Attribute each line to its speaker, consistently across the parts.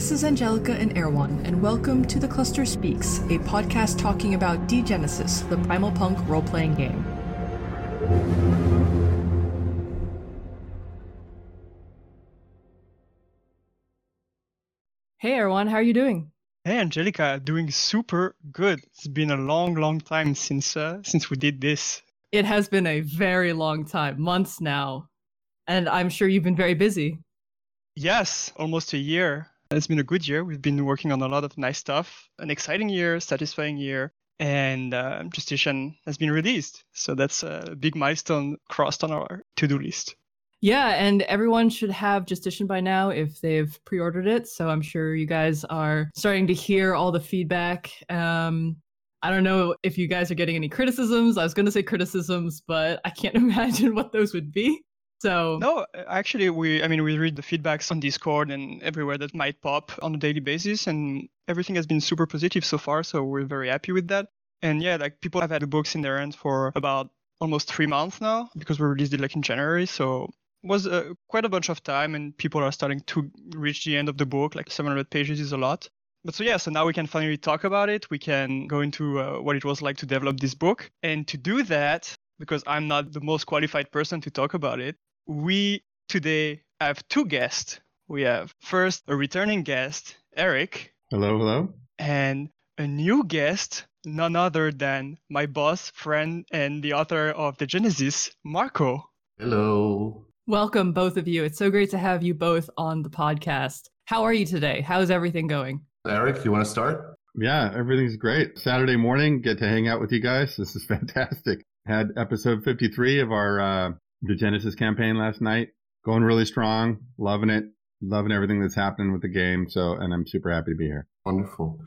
Speaker 1: This is Angelica and Erwan, and welcome to The Cluster Speaks, a podcast talking about Degenesis, the Primal Punk role playing game. Hey Erwan, how are you doing?
Speaker 2: Hey Angelica, doing super good. It's been a long, long time since uh, since we did this.
Speaker 1: It has been a very long time, months now, and I'm sure you've been very busy.
Speaker 2: Yes, almost a year. It's been a good year. We've been working on a lot of nice stuff. An exciting year, satisfying year, and uh, Justitian has been released. So that's a big milestone crossed on our to-do list.
Speaker 1: Yeah, and everyone should have Justitian by now if they've pre-ordered it. So I'm sure you guys are starting to hear all the feedback. Um, I don't know if you guys are getting any criticisms. I was going to say criticisms, but I can't imagine what those would be. So
Speaker 2: no, actually, we I mean we read the feedbacks on Discord and everywhere that might pop on a daily basis, and everything has been super positive so far. So we're very happy with that. And yeah, like people have had the books in their hands for about almost three months now because we released it like in January. So was uh, quite a bunch of time, and people are starting to reach the end of the book. Like 700 pages is a lot. But so yeah, so now we can finally talk about it. We can go into uh, what it was like to develop this book, and to do that, because I'm not the most qualified person to talk about it, we today have two guests. We have first a returning guest, Erik.
Speaker 3: Hello, hello.
Speaker 2: And a new guest, none other than my boss, friend, and the author of The Genesis, Marko.
Speaker 4: Hello.
Speaker 1: Welcome, both of you. It's so great to have you both on the podcast. How are you today? How's everything going?
Speaker 4: Erik, you want to start?
Speaker 3: Yeah, everything's great. Saturday morning, get to hang out with you guys. This is fantastic. Had episode 53 of our uh, Degenesis campaign last night. Going really strong. Loving it. Loving everything that's happening with the game. So, and I'm super happy to be here.
Speaker 4: Wonderful.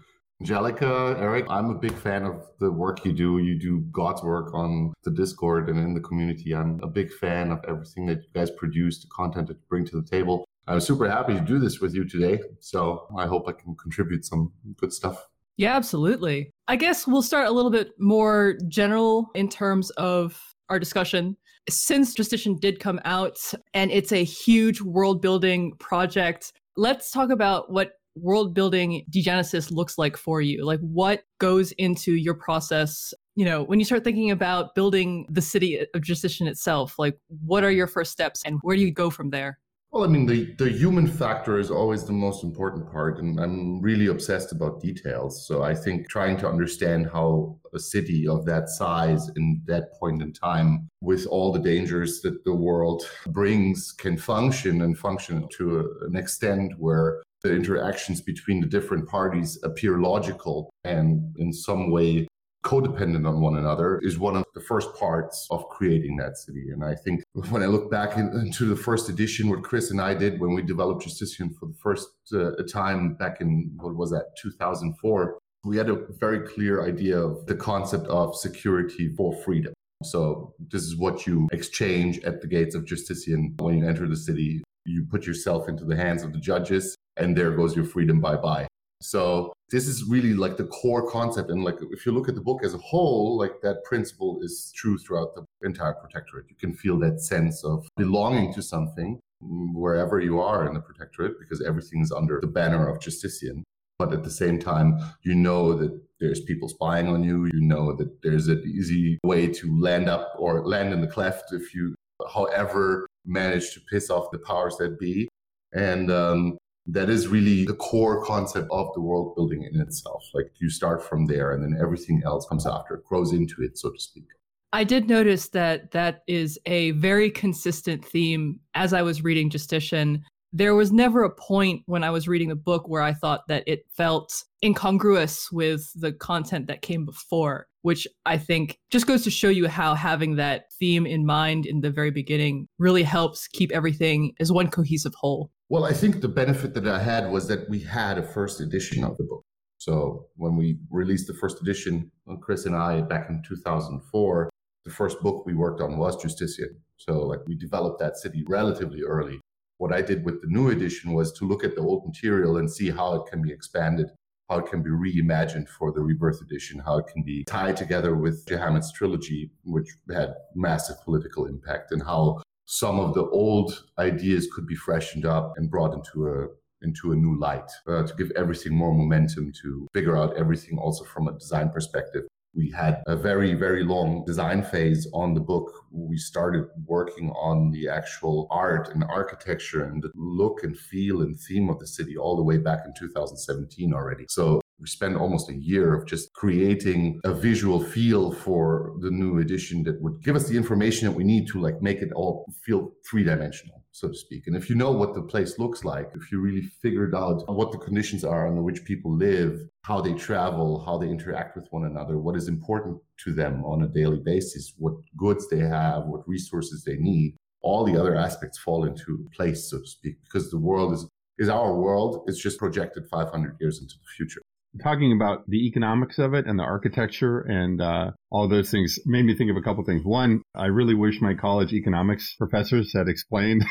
Speaker 4: Angelica, Erik, I'm a big fan of the work you do. You do God's work on the Discord and in the community. I'm a big fan of everything that you guys produce, the content that you bring to the table. I'm super happy to do this with you today. So I hope I can contribute some good stuff.
Speaker 1: Yeah, absolutely. I guess we'll start a little bit more general in terms of our discussion. Since Justitian did come out and it's a huge world building project, let's talk about what world building degenesis looks like for you. Like what goes into your process? You know, when you start thinking about building the city of Justitian itself, like what are your first steps and where do you go from there?
Speaker 4: Well, I mean, the, the human factor is always the most important part, and I'm really obsessed about details. So I think trying to understand how a city of that size in that point in time, with all the dangers that the world brings, can function and function to a, an extent where the interactions between the different parties appear logical and in some way codependent on one another is one of the first parts of creating that city. And I think when I look back in, into the first edition, what Chris and I did when we developed Justitian for the first uh, time back in, what was that, 2004, we had a very clear idea of the concept of security for freedom. So this is what you exchange at the gates of Justitian when you enter the city. You put yourself into the hands of the judges and there goes your freedom bye bye. So this is really like the core concept. And like if you look at the book as a whole, like that principle is true throughout the entire protectorate. You can feel that sense of belonging to something wherever you are in the protectorate because everything is under the banner of Justitian. But at the same time, you know that there's people spying on you. You know that there's an easy way to land up or land in the cleft if you, however, manage to piss off the powers that be. And um, that is really the core concept of the world building in itself. Like you start from there and then everything else comes after, grows into it, so to speak.
Speaker 1: I did notice that that is a very consistent theme as I was reading Justitian. There was never a point when I was reading the book where I thought that it felt incongruous with the content that came before, which I think just goes to show you how having that theme in mind in the very beginning really helps keep everything as one cohesive whole.
Speaker 4: Well, I think the benefit that I had was that we had a first edition of the book. So when we released the first edition, Chris and I back in 2004, the first book we worked on was Justitian. So like we developed that city relatively early. What I did with the new edition was to look at the old material and see how it can be expanded, how it can be reimagined for the Rebirth edition, how it can be tied together with Jahamed's trilogy, which had massive political impact, and how some of the old ideas could be freshened up and brought into a into a new light, uh, to give everything more momentum, to figure out everything also from a design perspective. We had a very, very long design phase on the book. We started working on the actual art and architecture and the look and feel and theme of the city all the way back in 2017 already. So we spent almost a year of just creating a visual feel for the new edition that would give us the information that we need to like make it all feel three dimensional so to speak. And if you know what the place looks like if you really figured out what the conditions are under which people live how they travel how they interact with one another what is important to them on a daily basis what goods they have what resources they need all the other aspects fall into place so to speak because the world is is our world. It's just projected 500 years into the future
Speaker 3: talking about the economics of it and the architecture and uh, all those things made me think of a couple things. One, I really wish my college economics professors had explained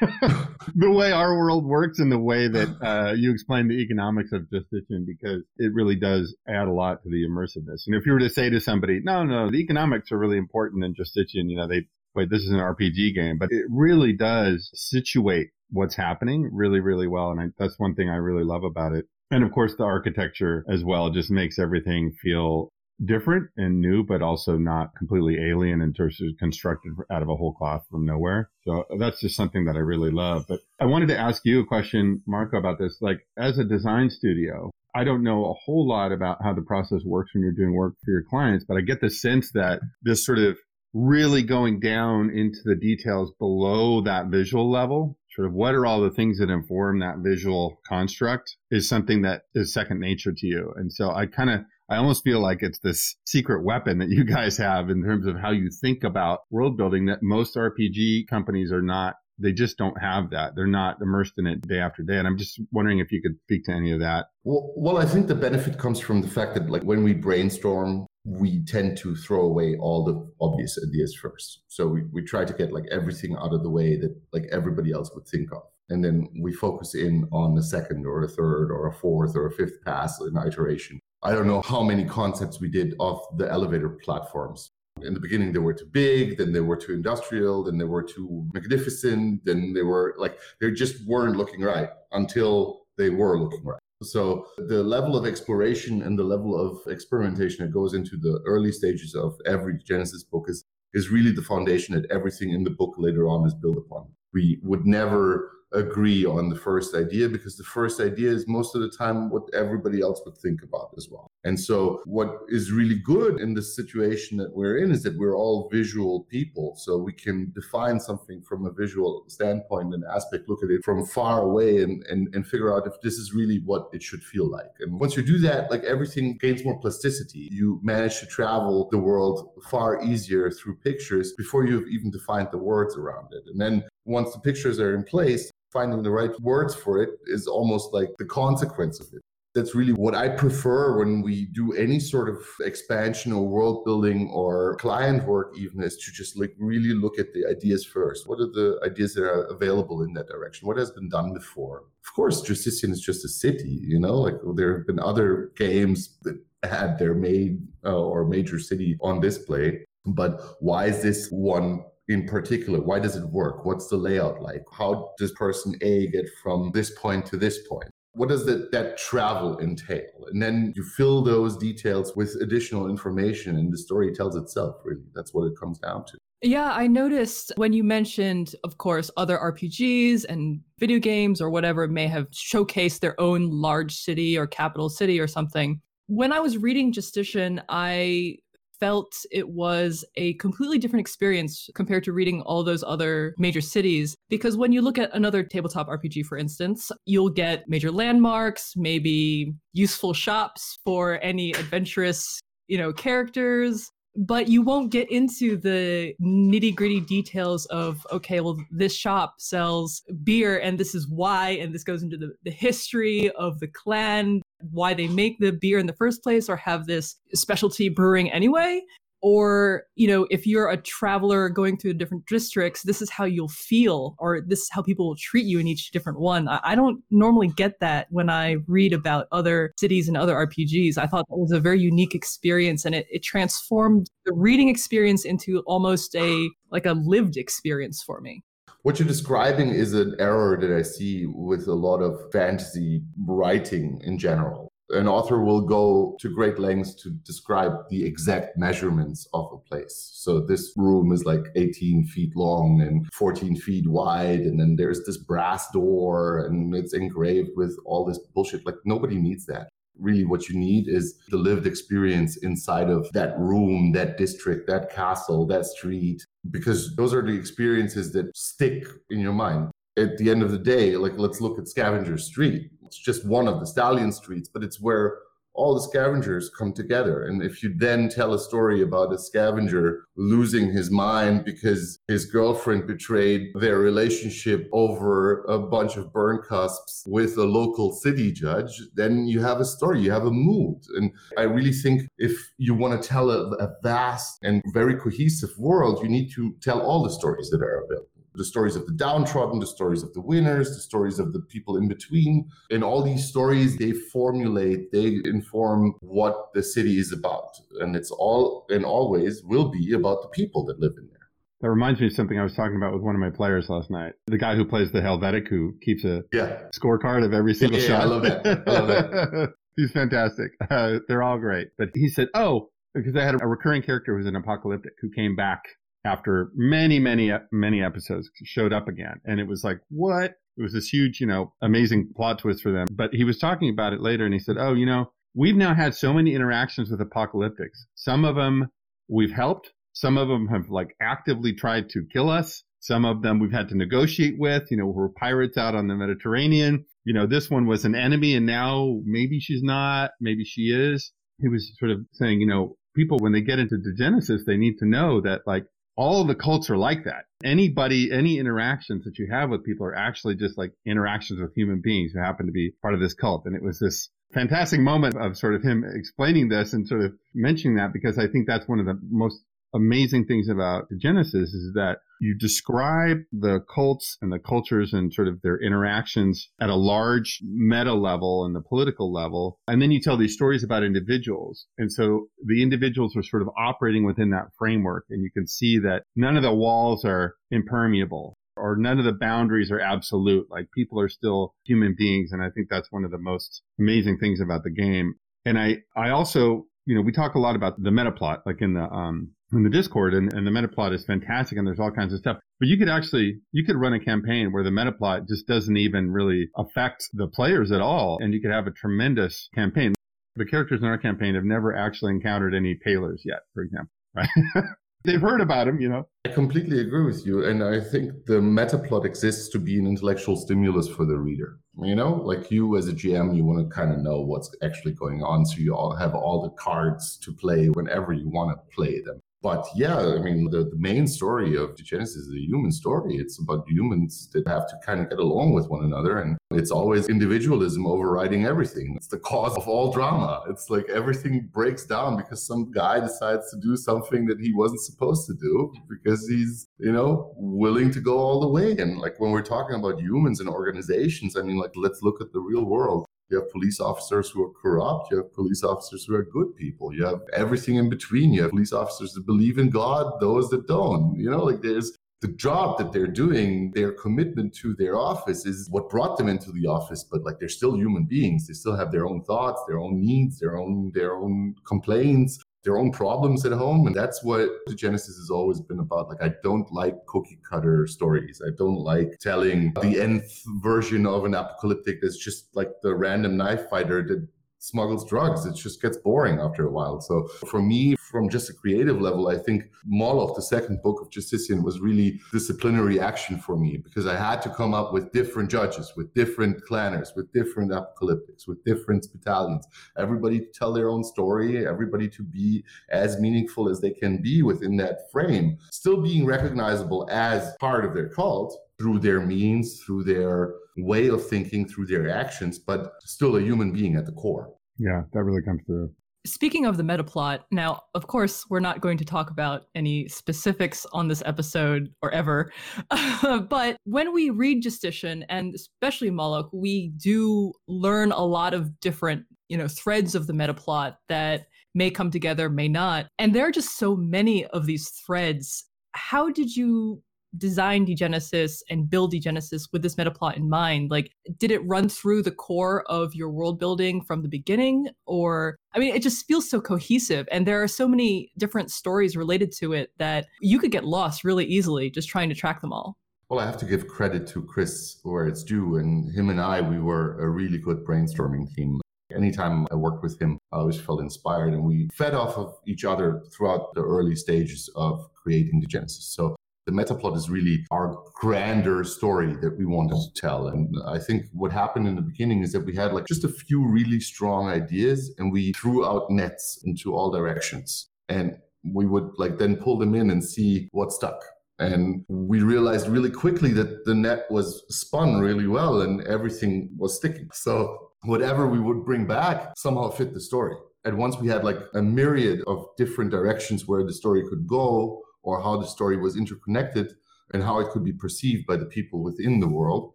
Speaker 3: the way our world works and the way that uh, you explain the economics of Justitian because it really does add a lot to the immersiveness. And if you were to say to somebody, no, no, the economics are really important in Justitian, you know, they, wait, this is an RPG game, but it really does situate what's happening really, really well. And I, that's one thing I really love about it. And of course, the architecture as well just makes everything feel different and new, but also not completely alien in terms of constructed out of a whole cloth from nowhere. So that's just something that I really love. But I wanted to ask you a question, Marko, about this. Like, as a design studio, I don't know a whole lot about how the process works when you're doing work for your clients, but I get the sense that this sort of really going down into the details below that visual level sort of what are all the things that inform that visual construct is something that is second nature to you. And so I kind of, I almost feel like it's this secret weapon that you guys have in terms of how you think about world building that most RPG companies are not they just don't have that. They're not immersed in it day after day. And I'm just wondering if you could speak to any of that.
Speaker 4: Well, well, I think the benefit comes from the fact that like when we brainstorm we tend to throw away all the obvious ideas first. So we, we try to get like everything out of the way that like everybody else would think of. And then we focus in on the second or a third or a fourth or a fifth pass in iteration. I don't know how many concepts we did of the elevator platforms. In the beginning, they were too big, then they were too industrial, then they were too magnificent, then they were like, they just weren't looking right until they were looking right. So the level of exploration and the level of experimentation that goes into the early stages of every Genesis book is, is really the foundation that everything in the book later on is built upon. We would never agree on the first idea because the first idea is most of the time what everybody else would think about as well. And so, what is really good in the situation that we're in is that we're all visual people. So, we can define something from a visual standpoint and aspect, look at it from far away and, and, and figure out if this is really what it should feel like. And once you do that, like everything gains more plasticity. You manage to travel the world far easier through pictures before you've even defined the words around it. And then once the pictures are in place, finding the right words for it is almost like the consequence of it. That's really what I prefer when we do any sort of expansion or world building or client work, even is to just like really look at the ideas first. What are the ideas that are available in that direction? What has been done before? Of course, Justitian is just a city, you know, like there have been other games that had their main uh, or major city on display. But why is this one in particular? Why does it work? What's the layout like? How does person A get from this point to this point? What does that, that travel entail? And then you fill those details with additional information, and the story tells itself, really. That's what it comes down to.
Speaker 1: Yeah, I noticed when you mentioned, of course, other RPGs and video games or whatever may have showcased their own large city or capital city or something. When I was reading Justitian, I felt it was a completely different experience compared to reading all those other major cities. Because when you look at another tabletop RPG, for instance, you'll get major landmarks, maybe useful shops for any adventurous, you know, characters, but you won't get into the nitty gritty details of okay well this shop sells beer and this is why and this goes into the, the history of the clan why they make the beer in the first place or have this specialty brewing anyway. Or you know if you're a traveler going through different districts this is how you'll feel or this is how people will treat you in each different one. I, don't normally get that when i read about other cities and other rpgs i thought that was a very unique experience and it, it transformed the reading experience into almost a like a lived experience for me
Speaker 4: What you're describing is an error that I see with a lot of fantasy writing in general an author will go to great lengths to describe the exact measurements of a place. So this room is like 18 feet long and 14 feet wide. And then there's this brass door and it's engraved with all this bullshit. Like nobody needs that. Really, what you need is the lived experience inside of that room, that district, that castle, that street, because those are the experiences that stick in your mind. At the end of the day, like let's look at Scavenger Street it's just one of the stallion streets, but it's where all the scavengers come together. And if you then tell a story about a scavenger losing his mind because his girlfriend betrayed their relationship over a bunch of burn cusps with a local city judge, then you have a story, you have a mood. And I really think if you want to tell a, a vast and very cohesive world, you need to tell all the stories that are available the stories of the downtrodden, the stories of the winners, the stories of the people in between. And all these stories, they formulate, they inform what the city is about. And it's all and always will be about the people that live in there.
Speaker 3: That reminds me of something I was talking about with one of my players last night. The guy who plays the Hellvetic who keeps a
Speaker 4: yeah.
Speaker 3: scorecard of every single
Speaker 4: yeah,
Speaker 3: shot.
Speaker 4: I love that. I love that.
Speaker 3: He's fantastic. Uh, they're all great. But he said, oh, because I had a recurring character who was an apocalyptic who came back after many, many, many episodes showed up again. And it was like, what? It was this huge, you know, amazing plot twist for them. But he was talking about it later and he said, oh, you know, we've now had so many interactions with apocalyptics. Some of them we've helped. Some of them have like actively tried to kill us. Some of them we've had to negotiate with, you know, we're pirates out on the Mediterranean. You know, this one was an enemy and now maybe she's not, maybe she is. He was sort of saying, you know, people, when they get into Degenesis, they need to know that like all the cults are like that. Anybody, any interactions that you have with people are actually just like interactions with human beings who happen to be part of this cult. And it was this fantastic moment of sort of him explaining this and sort of mentioning that because I think that's one of the most amazing things about Genesis is that you describe the cults and the cultures and sort of their interactions at a large meta level and the political level. And then you tell these stories about individuals. And so the individuals are sort of operating within that framework. And you can see that none of the walls are impermeable or none of the boundaries are absolute. Like people are still human beings. And I think that's one of the most amazing things about the game. And I, I also, you know, we talk a lot about the meta plot, like in the, um, in the Discord, and, and the meta plot is fantastic, and there's all kinds of stuff. But you could actually you could run a campaign where the meta plot just doesn't even really affect the players at all, and you could have a tremendous campaign. The characters in our campaign have never actually encountered any tailors yet, for example, right? They've heard about him, you know.
Speaker 4: I completely agree with you, and I think the meta plot exists to be an intellectual stimulus for the reader. You know, like you as a GM, you want to kind of know what's actually going on, so you all have all the cards to play whenever you want to play them. But yeah, I mean, the, the main story of Genesis is a human story. It's about humans that have to kind of get along with one another. And it's always individualism overriding everything. It's the cause of all drama. It's like everything breaks down because some guy decides to do something that he wasn't supposed to do because he's, you know, willing to go all the way. And like when we're talking about humans and organizations, I mean, like, let's look at the real world. You have police officers who are corrupt. You have police officers who are good people. You have everything in between. You have police officers that believe in God, those that don't. You know, like there's the job that they're doing, their commitment to their office is what brought them into the office. But like they're still human beings. They still have their own thoughts, their own needs, their own their own complaints their own problems at home. And that's what Degenesis has always been about. Like, I don't like cookie cutter stories. I don't like telling the nth version of an apocalyptic that's just like the random knife fighter that smuggles drugs. It just gets boring after a while. So for me, from just a creative level, I think Moloch, the second book of Justitian, was really disciplinary action for me because I had to come up with different judges, with different clanners, with different apocalyptics, with different battalions. Everybody to tell their own story, everybody to be as meaningful as they can be within that frame, still being recognizable as part of their cult through their means, through their way of thinking, through their actions, but still a human being at the core.
Speaker 3: Yeah, that really comes through.
Speaker 1: Speaking of the meta plot, now, of course, we're not going to talk about any specifics on this episode or ever. but when we read Justitian and especially Moloch, we do learn a lot of different, you know, threads of the meta plot that may come together, may not. And there are just so many of these threads. How did you design Degenesis and build Degenesis with this meta plot in mind? Like, did it run through the core of your world building from the beginning? Or, I mean, it just feels so cohesive. And there are so many different stories related to it that you could get lost really easily just trying to track them all.
Speaker 4: Well, I have to give credit to Chris where it's due. And him and I, we were a really good brainstorming team. Anytime I worked with him, I always felt inspired and we fed off of each other throughout the early stages of creating Degenesis. So the metaplot is really our grander story that we wanted to tell. And I think what happened in the beginning is that we had like just a few really strong ideas and we threw out nets into all directions. And we would like then pull them in and see what stuck. And we realized really quickly that the net was spun really well and everything was sticking. So whatever we would bring back somehow fit the story. And once we had like a myriad of different directions where the story could go or how the story was interconnected and how it could be perceived by the people within the world.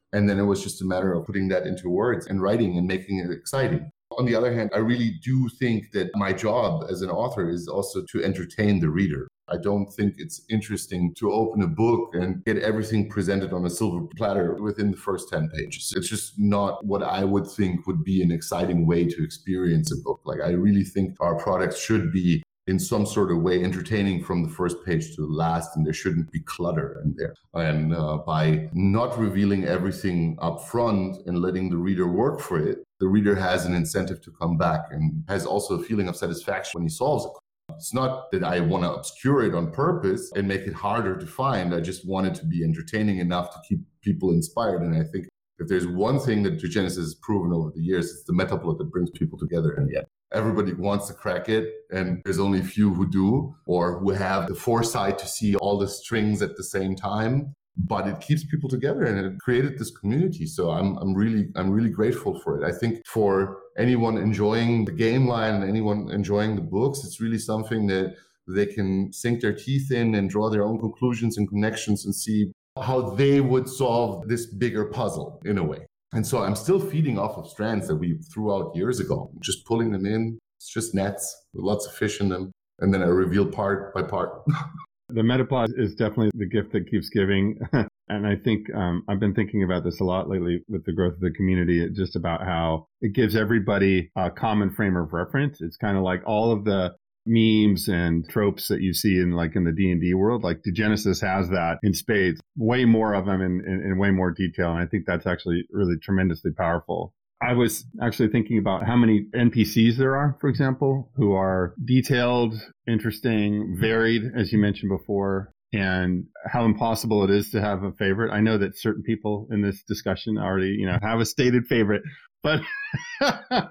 Speaker 4: And then it was just a matter of putting that into words and writing and making it exciting. On the other hand, I really do think that my job as an author is also to entertain the reader. I don't think it's interesting to open a book and get everything presented on a silver platter within the first 10 pages. It's just not what I would think would be an exciting way to experience a book. Like, I really think our products should be in some sort of way entertaining from the first page to the last, and there shouldn't be clutter in there. And uh, by not revealing everything up front and letting the reader work for it, the reader has an incentive to come back and has also a feeling of satisfaction when he solves it. It's not that I want to obscure it on purpose and make it harder to find. I just want it to be entertaining enough to keep people inspired. And I think if there's one thing that Genesis has proven over the years, it's the metaplot that brings people together in the end. Everybody wants to crack it, and there's only a few who do or who have the foresight to see all the strings at the same time but it keeps people together and it created this community. So I'm, I'm really, I'm really grateful for it. I think for anyone enjoying the game line and anyone enjoying the books, it's really something that they can sink their teeth in and draw their own conclusions and connections and see how they would solve this bigger puzzle in a way. And so I'm still feeding off of strands that we threw out years ago, just pulling them in. It's just nets with lots of fish in them. And then I reveal part by part.
Speaker 3: The metaplot is definitely the gift that keeps giving. and I think um, I've been thinking about this a lot lately with the growth of the community, just about how it gives everybody a common frame of reference. It's kind of like all of the memes and tropes that you see in like in the D&D world. Like Degenesis has that in spades, way more of them in, in, in way more detail. And I think that's actually really tremendously powerful. I was actually thinking about how many NPCs there are, for example, who are detailed, interesting, varied, as you mentioned before, and how impossible it is to have a favorite. I know that certain people in this discussion already, you know, have a stated favorite, but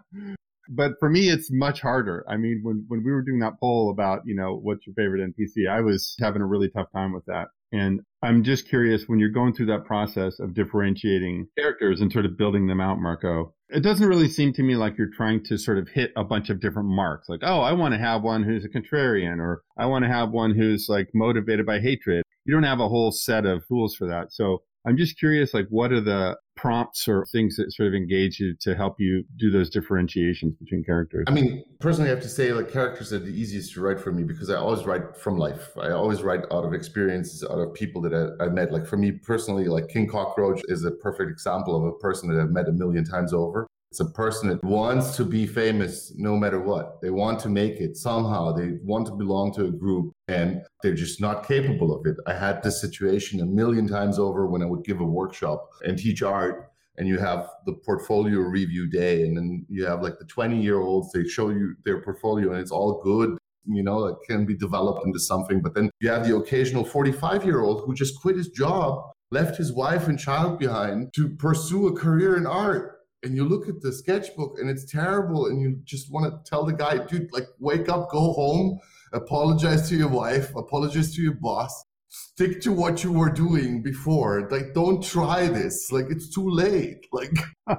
Speaker 3: but for me it's much harder. I mean, when when we were doing that poll about, you know, what's your favorite NPC, I was having a really tough time with that. And I'm just curious when you're going through that process of differentiating characters and sort of building them out, Marko, it doesn't really seem to me like you're trying to sort of hit a bunch of different marks. Like, oh, I want to have one who's a contrarian, or I want to have one who's like motivated by hatred. You don't have a whole set of tools for that. So I'm just curious, like, what are the prompts or things that sort of engage you to help you do those differentiations between characters?
Speaker 4: I mean, personally, I have to say, like, characters are the easiest to write for me because I always write from life. I always write out of experiences, out of people that I, have met. Like, for me personally, like, King Cockroach is a perfect example of a person that I've met a million times over. It's a person that wants to be famous no matter what. They want to make it somehow. They want to belong to a group and they're just not capable of it. I had this situation a million times over when I would give a workshop and teach art and you have the portfolio review day and then you have like the 20 year olds they show you their portfolio and it's all good you know it can be developed into something but then you have the occasional 45 year old who just quit his job left his wife and child behind to pursue a career in art and you look at the sketchbook and it's terrible and you just want to tell the guy dude like wake up go home apologize to your wife apologize to your boss stick to what you were doing before like don't try this like it's too late. Like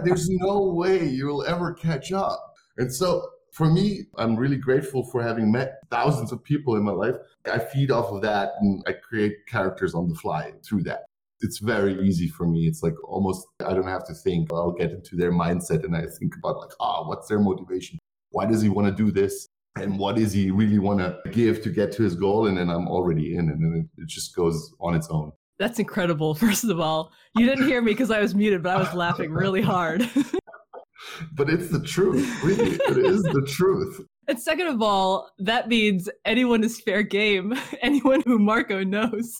Speaker 4: there's no way you'll ever catch up. And so for me i'm really grateful for having met thousands of people in my life. I feed off of that and i create characters on the fly through that it's very easy for me. It's like almost I don't have to think. I'll get into their mindset and I think about like, ah, oh, what's their motivation? Why does he want to do this? And what does he really want to give to get to his goal? And then I'm already in, and then it, it just goes on its own.
Speaker 1: That's incredible. First of all, you didn't hear me because I was muted, but I was laughing really hard.
Speaker 4: but it's the truth. Really, it is the truth.
Speaker 1: And second of all, that means anyone is fair game. Anyone who Marko knows.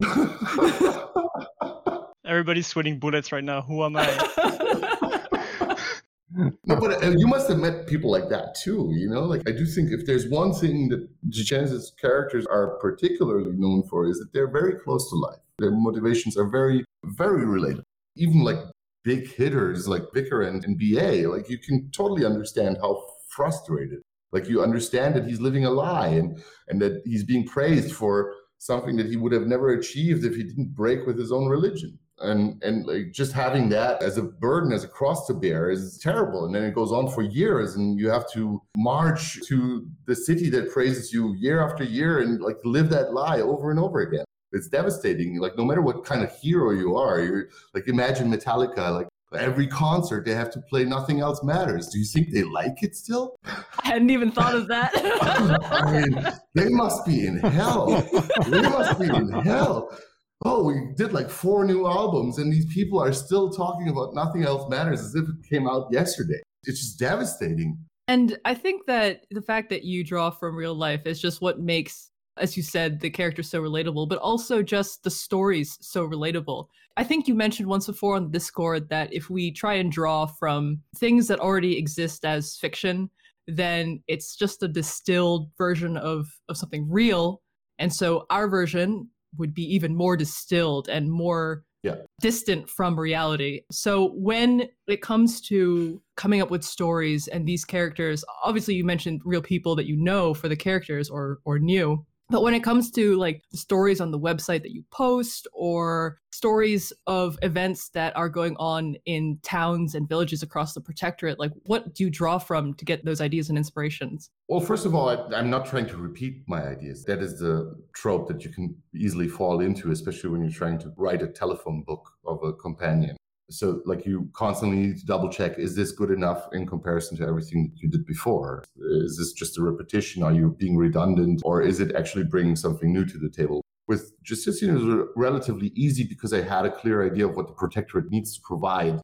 Speaker 2: Everybody's sweating bullets right now. Who am I?
Speaker 4: no, but uh, you must have met people like that too. You know, like I do think if there's one thing that Genesis characters are particularly known for is that they're very close to life. Their motivations are very, very related. Even like big hitters like Vicar and, and BA, like you can totally understand how frustrated. Like you understand that he's living a lie and and that he's being praised for something that he would have never achieved if he didn't break with his own religion. And and like just having that as a burden as a cross to bear is terrible. And then it goes on for years and you have to march to the city that praises you year after year and like live that lie over and over again. It's devastating. Like no matter what kind of hero you are you're like imagine metallica like every concert they have to play nothing else matters. Do you think they like it still?
Speaker 1: I hadn't even thought of that.
Speaker 4: I mean they must be in hell. They must be in hell. Oh, we did like four new albums and these people are still talking about nothing else matters as if it came out yesterday. It's just devastating.
Speaker 1: And I think that the fact that you draw from real life is just what makes, as you said, the characters so relatable, but also just the stories so relatable. I think you mentioned once before on the Discord that if we try and draw from things that already exist as fiction, then it's just a distilled version of, of something real. And so our version would be even more distilled and more
Speaker 4: yeah.
Speaker 1: distant from reality. So when it comes to coming up with stories and these characters, obviously you mentioned real people that you know for the characters or or knew. But when it comes to like stories on the website that you post or stories of events that are going on in towns and villages across the protectorate, like what do you draw from to get those ideas and inspirations?
Speaker 4: Well, first of all, I, am not trying to repeat my ideas. That is the trope that you can easily fall into, especially when you're trying to write a telephone book of a companion. So, like, you constantly need to double check is this good enough in comparison to everything that you did before? Is this just a repetition? Are you being redundant? Or is it actually bringing something new to the table? With Justinian, it was relatively easy because I had a clear idea of what the protectorate needs to provide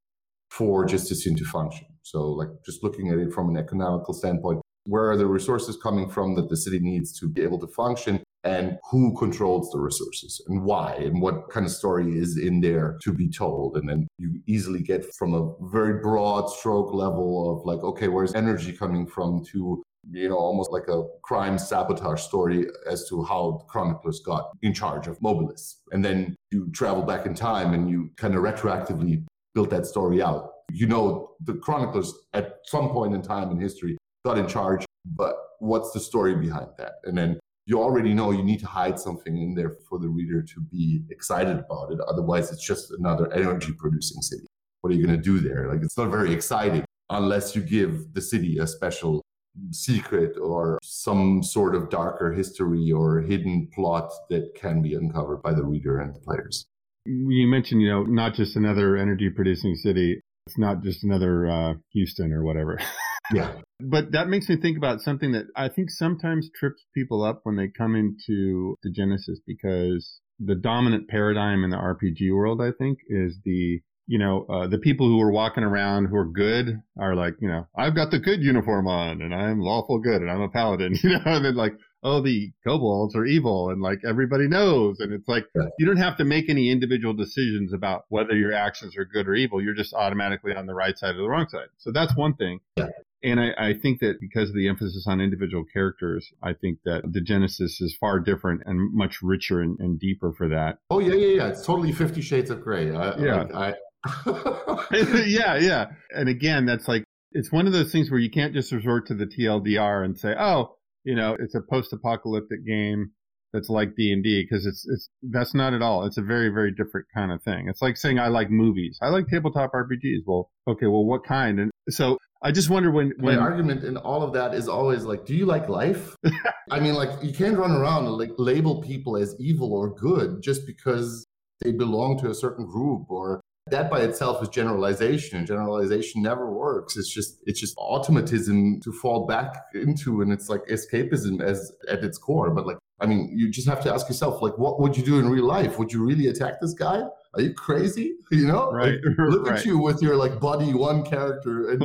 Speaker 4: for Justinian to function. So, like, just looking at it from an economical standpoint, where are the resources coming from that the city needs to be able to function? And who controls the resources and why and what kind of story is in there to be told. And then you easily get from a very broad stroke level of like okay where's energy coming from to you know almost like a crime sabotage story as to how the chroniclers got in charge of mobilis. And then you travel back in time and you kind of retroactively build that story out. You know the chroniclers at some point in time in history got in charge but what's the story behind that? And then you already know you need to hide something in there for the reader to be excited about it. Otherwise, it's just another energy producing city. What are you going to do there? Like, it's not very exciting unless you give the city a special secret or some sort of darker history or hidden plot that can be uncovered by the reader and the players.
Speaker 3: You mentioned, you know, not just another energy producing city. It's not just another uh, Houston or whatever.
Speaker 4: Yeah.
Speaker 3: But that makes me think about something that I think sometimes trips people up when they come into Degenesis because the dominant paradigm in the RPG world, I think, is the you know, uh, the people who are walking around who are good are like, you know, I've got the good uniform on and I'm lawful good and I'm a paladin, you know, and then like, oh, the kobolds are evil and like everybody knows. And it's like, yeah. you don't have to make any individual decisions about whether your actions are good or evil. You're just automatically on the right side or the wrong side. So that's one thing.
Speaker 4: Yeah.
Speaker 3: And I, I, think that because of the emphasis on individual characters, I think that Degenesis is far different and much richer and, and deeper for that.
Speaker 4: Oh yeah, yeah, yeah. It's totally Fifty Shades of Grey. I,
Speaker 3: yeah, I... yeah, yeah. And again, that's like it's one of those things where you can't just resort to the TLDR and say, oh, you know, it's a post-apocalyptic game that's like D and D because it's it's that's not at all. It's a very very different kind of thing. It's like saying I like movies. I like tabletop RPGs. Well, okay, well, what kind? And so I just wonder when, when
Speaker 4: my argument in all of that is always like, do you like life? I mean, like you can't run around and like label people as evil or good just because they belong to a certain group or that by itself is generalization and generalization never works it's just it's just automatism to fall back into and it's like escapism as at its core but like I mean, you just have to ask yourself, like, what would you do in real life? Would you really attack this guy? Are you crazy? You know,
Speaker 3: right?
Speaker 4: Like, look
Speaker 3: right.
Speaker 4: at you with your like buddy one character and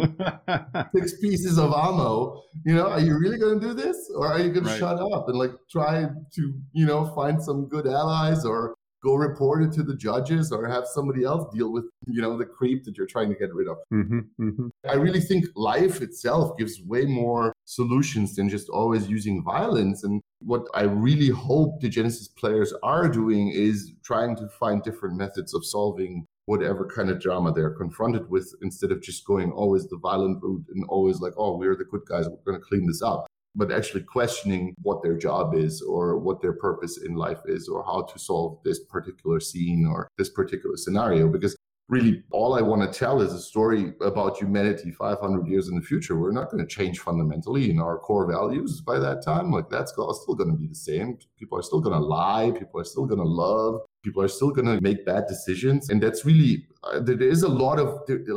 Speaker 4: six pieces of ammo. You know, are you really going to do this, or are you going
Speaker 3: Right.
Speaker 4: to shut up and like try to you know find some good allies or go report it to the judges or have somebody else deal with you know the creep that you're trying to get rid of?
Speaker 3: hmm hmm
Speaker 4: I really think life itself gives way more solutions than just always using violence. And what I really hope Degenesis players are doing is trying to find different methods of solving whatever kind of drama they're confronted with instead of just going always the violent route and always like, oh, we're the good guys, we're going to clean this up. But actually questioning what their job is or what their purpose in life is or how to solve this particular scene or this particular scenario. Because really all I want to tell is a story about humanity 500 years in the future. We're not going to change fundamentally in our core values by that time. Like that's still going to be the same. People are still going to lie. People are still going to love. People are still going to make bad decisions. And that's really, uh, there is a lot of,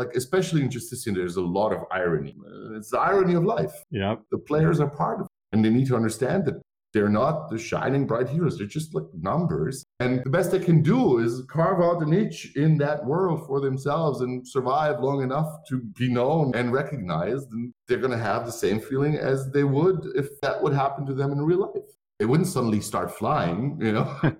Speaker 4: like, especially in Justitian, there's a lot of irony. Uh, It's the irony of life.
Speaker 3: Yep.
Speaker 4: The players are part of it. And they need to understand that they're not the shining bright heroes. They're just like numbers. And the best they can do is carve out a niche in that world for themselves and survive long enough to be known and recognized. And they're going to have the same feeling as they would if that would happen to them in real life. They wouldn't suddenly start flying, you know?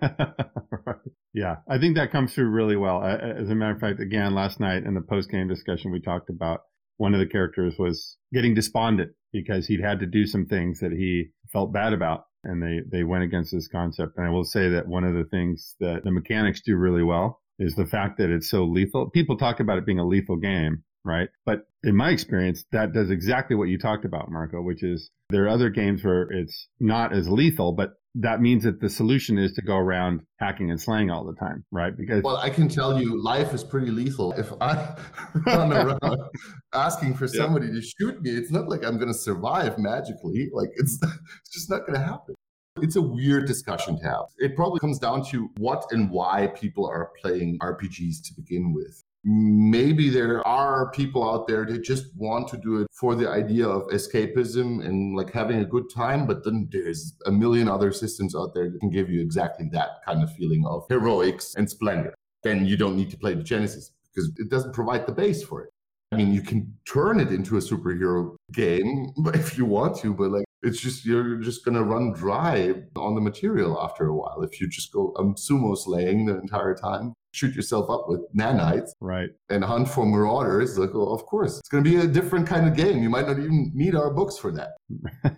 Speaker 3: Right. Yeah, I think that comes through really well. As a matter of fact, again, last night in the post game discussion, we talked about one of the characters was getting despondent because he'd had to do some things that he felt bad about. And they, they went against this concept. And I will say that one of the things that the mechanics do really well is the fact that it's so lethal. People talk about it being a lethal game, right? But in my experience, that does exactly what you talked about, Marko, which is there are other games where it's not as lethal, but that means that the solution is to go around hacking and slaying all the time, right? Because
Speaker 4: Well, I can tell you, life is pretty lethal. If I run around asking for
Speaker 3: Yeah.
Speaker 4: somebody to shoot me, it's not like I'm going to survive magically. Like it's, it's just not going to happen. It's a weird discussion to have. It probably comes down to what and why people are playing RPGs to begin with. Maybe there are people out there that just want to do it for the idea of escapism and like having a good time, but then there's a million other systems out there that can give you exactly that kind of feeling of heroics and splendor. Then you don't need to play Degenesis because it doesn't provide the base for it. I mean, you can turn it into a superhero game if you want to, but like it's just you're just gonna run dry on the material after a while if you just go um, sumo slaying the entire time, shoot yourself up with nanites
Speaker 3: right,
Speaker 4: and hunt for marauders. Like, well, of course, it's gonna be a different kind of game. You might not even need our books for that.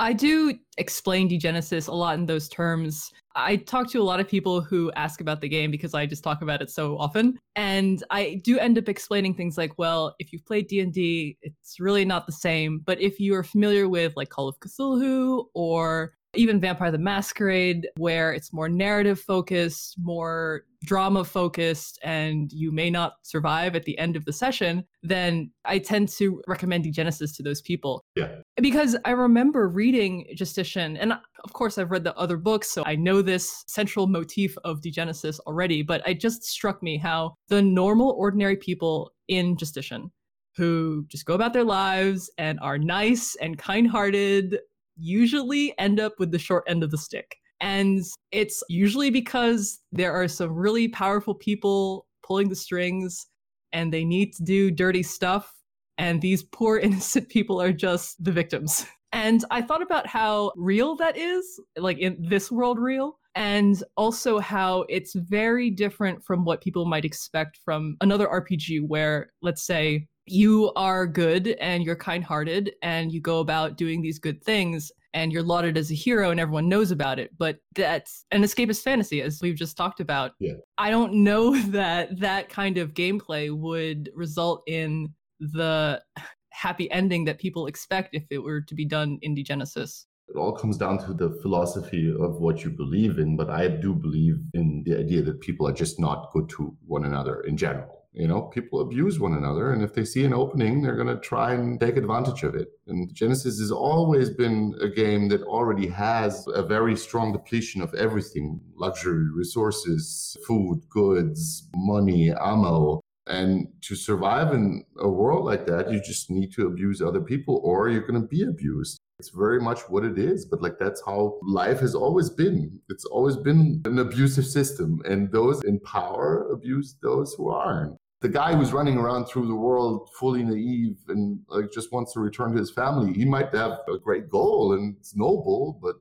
Speaker 1: I do explain Degenesis a lot in those terms. I talk to a lot of people who ask about the game because I just talk about it so often, and I do end up explaining things like, well, if you've played D&D, it's really not the same, but if you are familiar with like Call of Cthulhu or even Vampire the Masquerade, where it's more narrative focused, more drama focused, and you may not survive at the end of the session, then I tend to recommend Degenesis to those people Yeah. because I remember reading Justitian, and of course I've read the other books, so I know this central motif of Degenesis already, but it just struck me how the normal, ordinary people in Justitian who just go about their lives and are nice and kind hearted usually end up with the short end of the stick. And it's usually because there are some really powerful people pulling the strings and they need to do dirty stuff and these poor innocent people are just the victims. And I thought about how real that is, like in this world real, and also how it's very different from what people might expect from another RPG where, let's say, you are good and you're kind hearted and you go about doing these good things and you're lauded as a hero and everyone knows about it. But that's an escapist fantasy, as we've just talked about.
Speaker 4: Yeah.
Speaker 1: I don't know that that kind of gameplay would result in the happy ending that people expect if it were to be done in Degenesis.
Speaker 4: It all comes down to the philosophy of what you believe in, but I do believe in the idea that people are just not good to one another in general. You know, people abuse one another, and if they see an opening, they're going to try and take advantage of it. And Genesis has always been a game that already has a very strong depletion of everything luxury, resources, food, goods, money, ammo. And to survive in a world like that, you just need to abuse other people or you're going to be abused. It's very much what it is, but like that's how life has always been. It's always been an abusive system, and those in power abuse those who aren't. The guy who's running around through the world fully naive and like just wants to return to his family, he might have a great goal and it's noble, but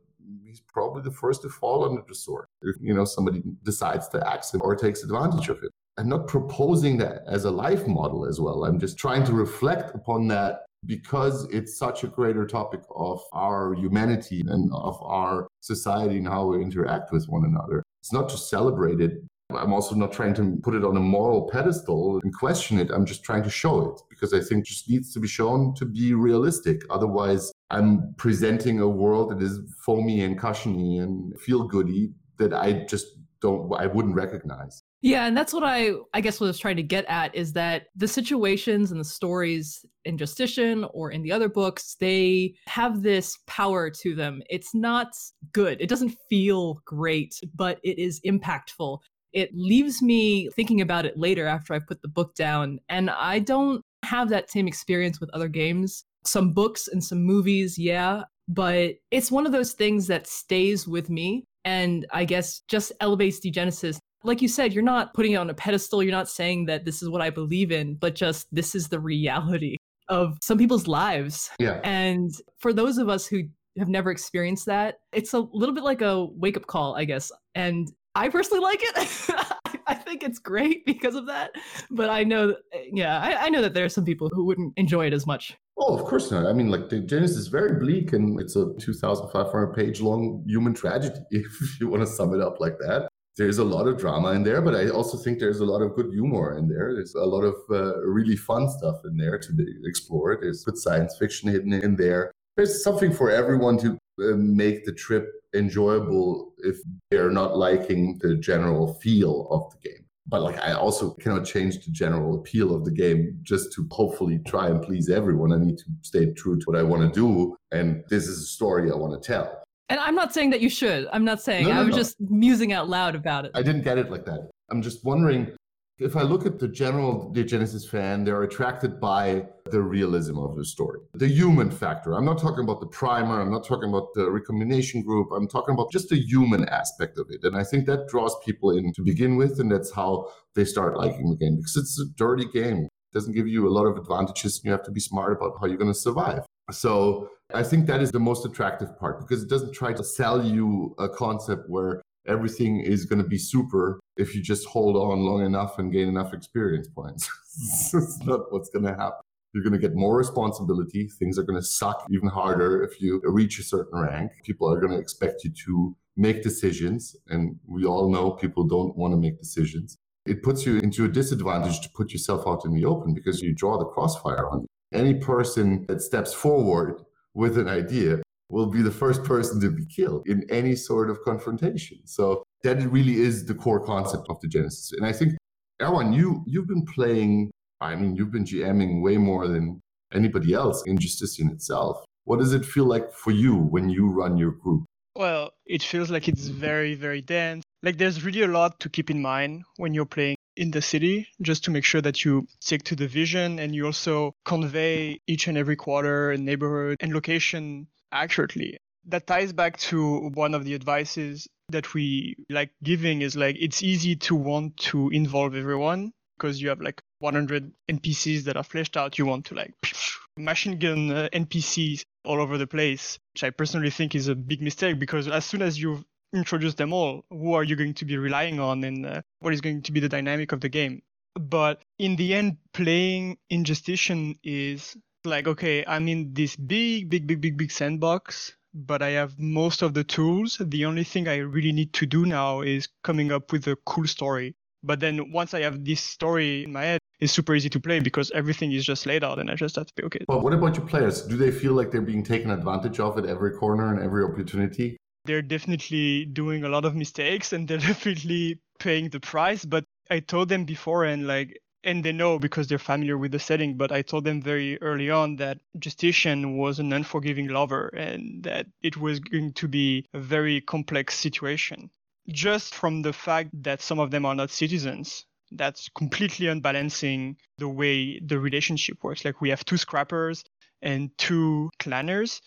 Speaker 4: he's probably the first to fall under the sword if you know somebody decides to axe him or takes advantage of it. I'm not proposing that as a life model as well. I'm just trying to reflect upon that because it's such a greater topic of our humanity and of our society and how we interact with one another. It's not to celebrate it. I'm also not trying to put it on a moral pedestal and question it. I'm just trying to show it because I think it just needs to be shown to be realistic. Otherwise, I'm presenting a world that is foamy and cushiony and feel goody that I just don't, I wouldn't recognize.
Speaker 1: Yeah, and that's what I I guess what I was trying to get at is that the situations and the stories in Justitian or in the other books, they have this power to them. It's not good. It doesn't feel great, but it is impactful. It leaves me thinking about it later after I've put the book down, and I don't have that same experience with other games. Some books and some movies, yeah, but it's one of those things that stays with me and I guess just elevates Degenesis like you said, you're not putting it on a pedestal. You're not saying that this is what I believe in, but just this is the reality of some people's lives.
Speaker 4: Yeah.
Speaker 1: And for those of us who have never experienced that, it's a little bit like a wake up call, I guess. And I personally like it. I think it's great because of that. But I know, yeah, I, I know that there are some people who wouldn't enjoy it as much.
Speaker 4: Oh, of course not. I mean, like Degenesis is very bleak and it's a 2,500 page long human tragedy, if you want to sum it up like that there's a lot of drama in there, but I also think there's a lot of good humor in there. There's a lot of uh, really fun stuff in there to be explored. There's good science fiction hidden in there. There's something for everyone to uh, make the trip enjoyable if they're not liking the general feel of the game. But like, I also cannot change the general appeal of the game just to hopefully try and please everyone. I need to stay true to what I want to do, and this is a story I want to tell.
Speaker 1: And I'm not saying that you should. I'm not saying. No, no, I was no. just musing out loud about it.
Speaker 4: I didn't get it like that. I'm just wondering if I look at the general Genesis fan, they're attracted by the realism of the story, the human factor. I'm not talking about the primer. I'm not talking about the recombination group. I'm talking about just the human aspect of it. And I think that draws people in to begin with. And that's how they start liking the game because it's a dirty game. It doesn't give you a lot of advantages. You have to be smart about how you're going to survive. So I think that is the most attractive part because it doesn't try to sell you a concept where everything is going to be super if you just hold on long enough and gain enough experience points. It's not what's going to happen. You're going to get more responsibility. Things are going to suck even harder if you reach a certain rank. People are going to expect you to make decisions. And we all know people don't want to make decisions. It puts you into a disadvantage to put yourself out in the open because you draw the crossfire on you. Any person that steps forward with an idea will be the first person to be killed in any sort of confrontation. So that really is the core concept of Degenesis. And I think, Erwan, you you've been playing. I mean, you've been GMing way more than anybody else in Justitian itself. What does it feel like for you when you run your group?
Speaker 2: Well, it feels like it's very, very dense. Like there's really a lot to keep in mind when you're playing in the city just to make sure that you stick to the vision and you also convey each and every quarter and neighborhood and location accurately. That ties back to one of the advices that we like giving is like it's easy to want to involve everyone because you have like 100 NPCs that are fleshed out. You want to like machine gun uh, NPCs all over the place, which I personally think is a big mistake because as soon as you've introduce them all. Who are you going to be relying on, and uh, what is going to be the dynamic of the game? But in the end, playing in Justitian is like, okay, I'm in this big, big, big, big, big sandbox, but I have most of the tools. The only thing I really need to do now is coming up with a cool story. But then once I have this story in my head, it's super easy to play because everything is just laid out and I just have to be okay.
Speaker 4: Well, what about your players? Do they feel like they're being taken advantage of at every corner and every opportunity?
Speaker 2: They're definitely doing a lot of mistakes and they're definitely paying the price. But I told them before and like and they know because they're familiar with the setting, but I told them very early on that Justitian was an unforgiving lover and that it was going to be a very complex situation. Just from the fact that some of them are not citizens, that's completely unbalancing the way the relationship works. Like we have two scrappers and two clanners,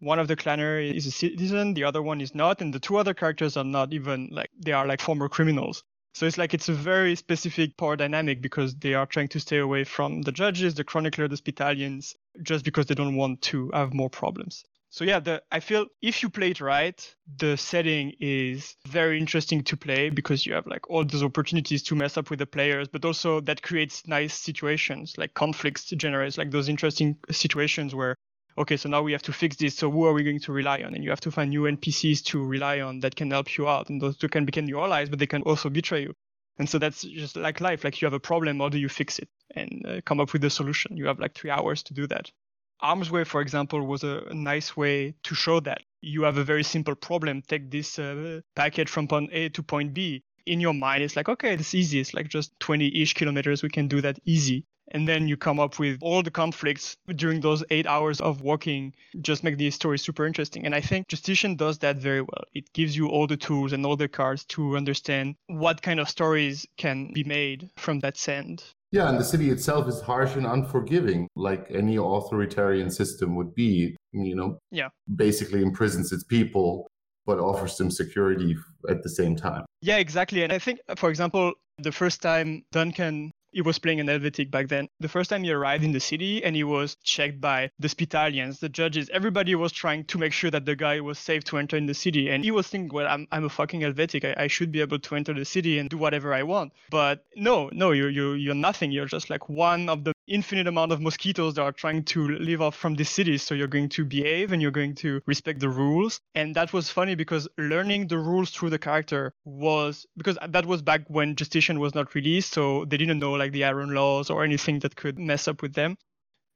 Speaker 2: one of the clanner is a citizen, the other one is not, and the two other characters are not even like they are like former criminals. So it's like it's a very specific power dynamic because they are trying to stay away from the judges, the chronicler, the Spitalians, just because they don't want to have more problems. So yeah, the I feel if you play it right, the setting is very interesting to play because you have like all those opportunities to mess up with the players, but also that creates nice situations like conflicts generates like those interesting situations where okay, so now we have to fix this. So who are we going to rely on? And you have to find new NPCs to rely on that can help you out. And those two can become your allies, but they can also betray you. And so that's just like life. Like you have a problem, how do you fix it and uh, come up with a solution? You have like three hours to do that. Arm's Way, for example, was a, nice way to show that you have a very simple problem. Take this uh, packet from point A to point B. In your mind, it's like, okay, it's easy. It's like just 20 ish kilometers. We can do that easy and then you come up with all the conflicts during those eight hours of walking just make the story super interesting. And i think Justitian does that very well. It gives you all the tools and all the cards to understand what kind of stories can be made from that sand.
Speaker 4: Yeah and the city itself is harsh and unforgiving like any authoritarian system would be you know?
Speaker 2: Yeah.
Speaker 4: Basically imprisons its people but offers them security at the same time.
Speaker 2: Yeah exactly. And i think for example the first time duncan he was playing an Hellvetic back then. The first time he arrived in the city and he was checked by the Spitalians, the judges, everybody was trying to make sure that the guy was safe to enter in the city. And he was thinking, well, I'm, I'm a fucking Hellvetic. I, I should be able to enter the city and do whatever I want. But no, no, you're, you're, you're nothing. You're just like one of the infinite amount of mosquitoes that are trying to live off from this city. So you're going to behave and you're going to respect the rules. And that was funny because learning the rules through the character was because that was back when Justitian was not released. So they didn't know like the Iron laws or anything that could mess up with them.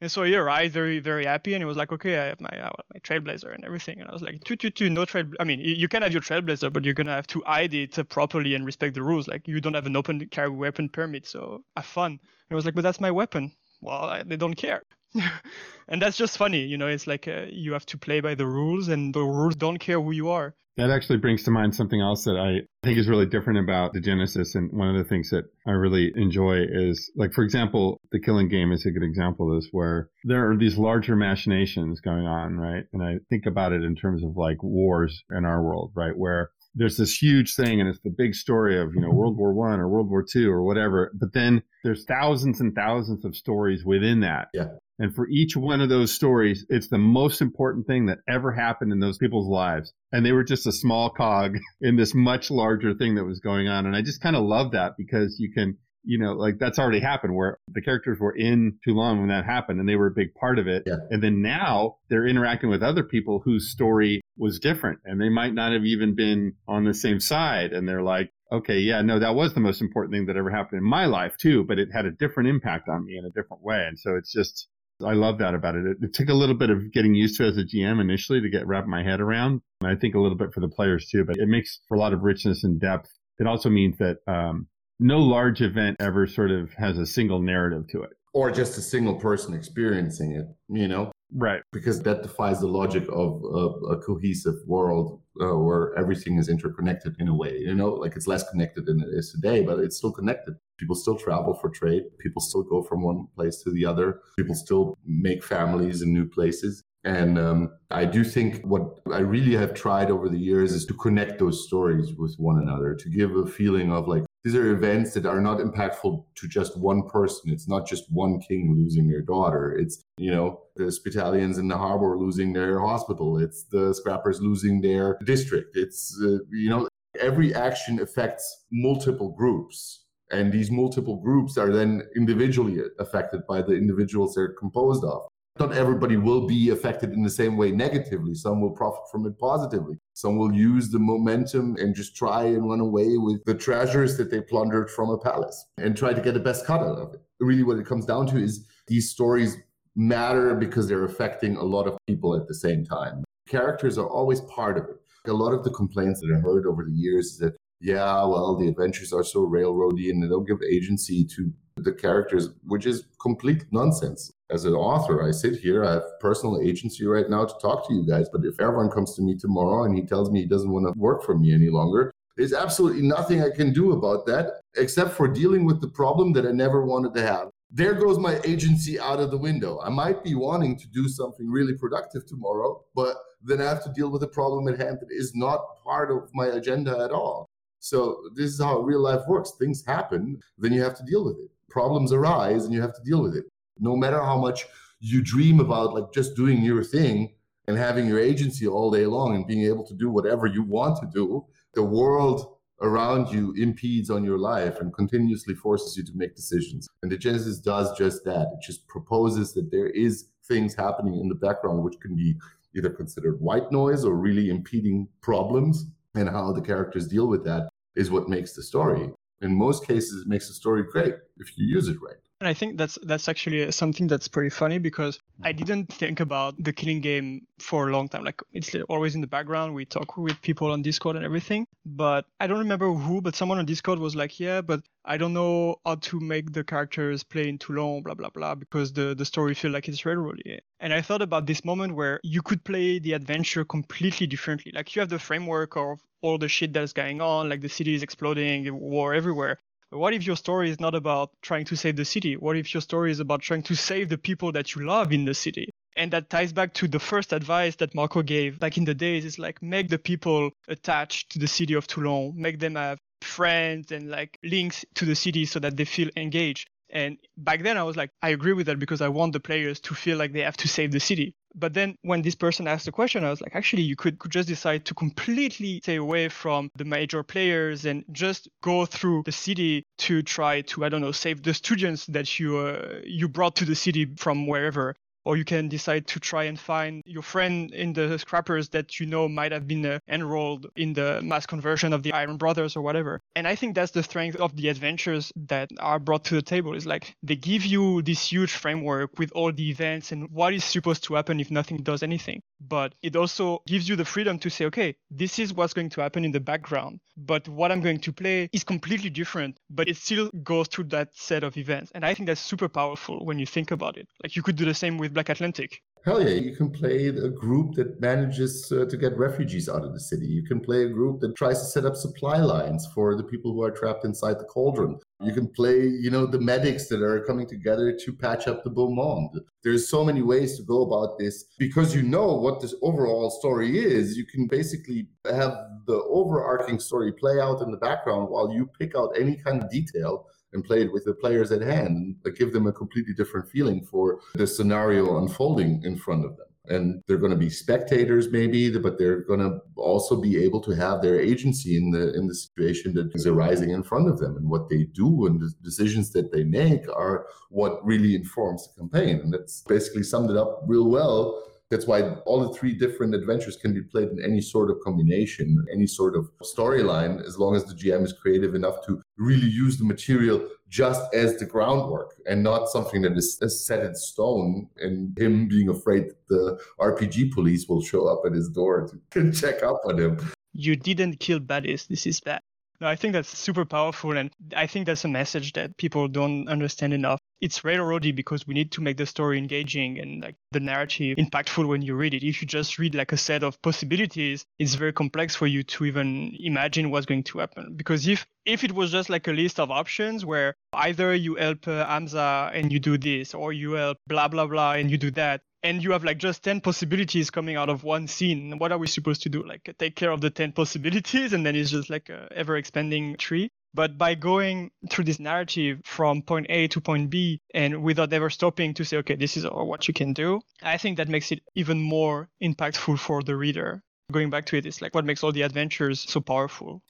Speaker 2: And so he arrived very, very happy, and he was like, "Okay, I have my uh, my trailblazer and everything." And I was like, "Two, two, two, no trail. I mean, you can have your trailblazer, but you're gonna have to hide it properly and respect the rules. Like, you don't have an open carry weapon permit, so have fun." And I was like, "But that's my weapon." Well, they don't care. and that's just funny, you know. It's like uh, you have to play by the rules, and the rules don't care who you are.
Speaker 3: That actually brings to mind something else that I think is really different about Degenesis And one of the things that I really enjoy is, like, for example, the killing game is a good example of this, where there are these larger machinations going on, right? And I think about it in terms of like wars in our world, right? Where there's this huge thing and it's the big story of, you know, mm-hmm. World War One or World War Two or whatever. But then there's thousands and thousands of stories within that.
Speaker 4: Yeah.
Speaker 3: And for each one of those stories, it's the most important thing that ever happened in those people's lives. And they were just a small cog in this much larger thing that was going on. And I just kind of love that because you can you know, like that's already happened where the characters were in Toulon when that happened and they were a big part of it.
Speaker 4: Yeah.
Speaker 3: And then now they're interacting with other people whose story was different and they might not have even been on the same side. And they're like, okay, yeah, no, that was the most important thing that ever happened in my life too, but it had a different impact on me in a different way. And so it's just, I love that about it. it. It took a little bit of getting used to as a GM initially to get wrap my head around. And I think a little bit for the players too, but it makes for a lot of richness and depth. It also means that, um, no large event ever sort of has a single narrative to it.
Speaker 4: Or just a single person experiencing it, you know?
Speaker 3: Right.
Speaker 4: Because that defies the logic of a, a cohesive world uh, where everything is interconnected in a way, you know? Like it's less connected than it is today, but it's still connected. People still travel for trade. People still go from one place to the other. People still make families in new places. And um, I do think what I really have tried over the years is to connect those stories with one another, to give a feeling of like, these are events that are not impactful to just one person. It's not just one king losing their daughter. It's, you know, the Spitalians in the harbor losing their hospital. It's the scrappers losing their district. It's, uh, you know, every action affects multiple groups. And these multiple groups are then individually affected by the individuals they're composed of. Not everybody will be affected in the same way negatively. Some will profit from it positively. Some will use the momentum and just try and run away with the treasures that they plundered from a palace and try to get the best cut out of it. Really, what it comes down to is these stories matter because they're affecting a lot of people at the same time. Characters are always part of it. A lot of the complaints that I heard over the years is that, yeah, well, the adventures are so railroady and they don't give agency to the characters, which is complete nonsense. As an author, I sit here, I have personal agency right now to talk to you guys. But if everyone comes to me tomorrow and he tells me he doesn't want to work for me any longer, there's absolutely nothing I can do about that except for dealing with the problem that I never wanted to have. There goes my agency out of the window. I might be wanting to do something really productive tomorrow, but then I have to deal with a problem at hand that is not part of my agenda at all. So this is how real life works. Things happen, then you have to deal with it. Problems arise and you have to deal with it. No matter how much you dream about like just doing your thing and having your agency all day long and being able to do whatever you want to do, the world around you impedes on your life and continuously forces you to make decisions. And Degenesis does just that. It just proposes that there is things happening in the background which can be either considered white noise or really impeding problems and how the characters deal with that is what makes the story. In most cases, it makes the story great if you use it right.
Speaker 2: And I think that's that's actually something that's pretty funny because I didn't think about the killing game for a long time. Like it's always in the background. We talk with people on Discord and everything, but I don't remember who. But someone on Discord was like, "Yeah, but I don't know how to make the characters play in Toulon, blah blah blah, because the the story feel like it's railroady." And I thought about this moment where you could play the adventure completely differently. Like you have the framework of all the shit that's going on, like the city is exploding, war everywhere. But what if your story is not about trying to save the city? What if your story is about trying to save the people that you love in the city? And that ties back to the first advice that Marko gave back in the days is like make the people attached to the city of Toulon, make them have friends and like links to the city so that they feel engaged. And back then I was like, I agree with that because I want the players to feel like they have to save the city. But then when this person asked the question, I was like, actually, you could, could just decide to completely stay away from the major players and just go through the city to try to, I don't know, save the students that you uh, you brought to the city from wherever or you can decide to try and find your friend in the scrappers that you know might have been uh, enrolled in the mass conversion of the iron brothers or whatever. And i think that's the strength of the adventures that are brought to the table. Is like they give you this huge framework with all the events and what is supposed to happen if nothing does anything. But it also gives you the freedom to say okay this is what's going to happen in the background but what i'm going to play is completely different but it still goes through that set of events. And i think that's super powerful when you think about it. Like you could do the same with Black Atlantic.
Speaker 4: Hell yeah, you can play a group that manages uh, to get refugees out of the city. You can play a group that tries to set up supply lines for the people who are trapped inside the cauldron. You can play, you know, the medics that are coming together to patch up the beau monde. There's so many ways to go about this because you know what this overall story is. You can basically have the overarching story play out in the background while you pick out any kind of detail and play it with the players at hand and give them a completely different feeling for the scenario unfolding in front of them. And they're going to be spectators, maybe, but they're going to also be able to have their agency in the in the situation that is arising in front of them, and what they do and the decisions that they make are what really informs the campaign. And that's basically summed it up real well that's why all the three different adventures can be played in any sort of combination, any sort of storyline, as long as the GM is creative enough to really use the material just as the groundwork and not something that is set in stone and him being afraid the RPG police will show up at his door to check up on him.
Speaker 2: You didn't kill baddies. This is bad. No, I think that's super powerful, and I think that's a message that people don't understand enough. It's railroady because we need to make the story engaging and like the narrative impactful when you read it. If you just read like a set of possibilities, it's very complex for you to even imagine what's going to happen. Because if if it was just like a list of options where either you help uh, Hamza and you do this, or you help blah blah blah and you do that, and you have like just 10 possibilities coming out of one scene what are we supposed to do like take care of the 10 possibilities and then it's just like a ever expanding tree but by going through this narrative from point A to point B and without ever stopping to say, okay, this is what you can do, I think that makes it even more impactful for the reader. Going back to it, it's like what makes all the adventures so powerful.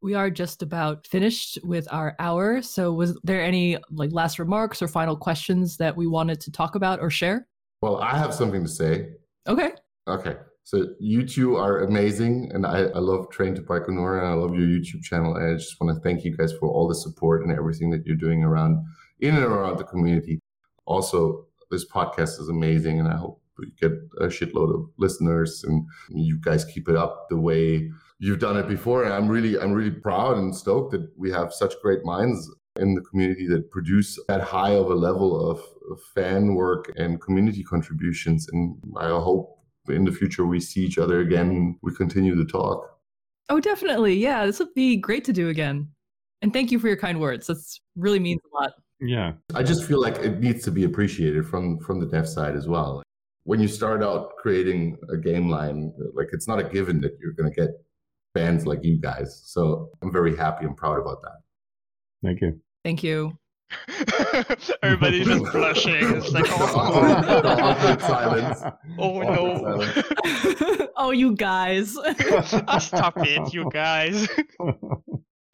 Speaker 1: We are just about finished with our hour. So was there any like last remarks or final questions that we wanted to talk about or share?
Speaker 4: Well, I have something to say.
Speaker 1: Okay.
Speaker 4: Okay. So you two are amazing, and I, I love Train to Baikonur, and I love your YouTube channel. And I just want to thank you guys for all the support and everything that you're doing around in and around the community. Also, this podcast is amazing, and I hope you get a shitload of listeners, and you guys keep it up the way you've done it before. And I'm really, I'm really proud and stoked that we have such great minds in the community that produce that high of a level of, of fan work and community contributions. And I hope in the future we see each other again, we continue to talk.
Speaker 1: Oh, definitely. Yeah, this would be great to do again. And thank you for your kind words. That's really means a lot.
Speaker 3: Yeah.
Speaker 4: I just feel like it needs to be appreciated from from the dev side as well. when you start out creating a game line, like it's not a given that you're going to get fans like you guys. So I'm very happy and proud about that.
Speaker 3: Thank you.
Speaker 1: Thank you.
Speaker 2: Everybody's just blushing. It's like,
Speaker 4: oh, silence.
Speaker 2: Oh no.
Speaker 1: oh, you guys.
Speaker 2: Ah, Stop it, you guys.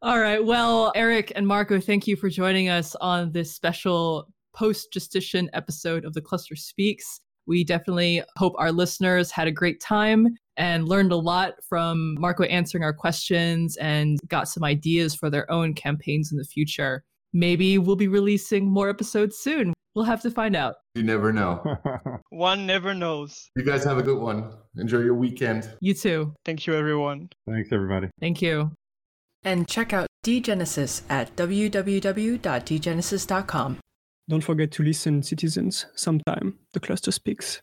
Speaker 1: All right. Well, Erik and Marko, thank you for joining us on this special post Justitian episode of The Cluster Speaks. We definitely hope our listeners had a great time and learned a lot from Marko answering our questions and got some ideas for their own campaigns in the future. Maybe we'll be releasing more episodes soon. We'll have to find out.
Speaker 4: You never know.
Speaker 2: One never knows.
Speaker 4: You guys have a good one. Enjoy your weekend.
Speaker 1: You too.
Speaker 2: Thank you, everyone.
Speaker 3: Thanks, everybody.
Speaker 1: Thank you. And check out Degenesis at www.degenesis.com.
Speaker 5: Don't forget to listen, citizens. Sometime the cluster speaks.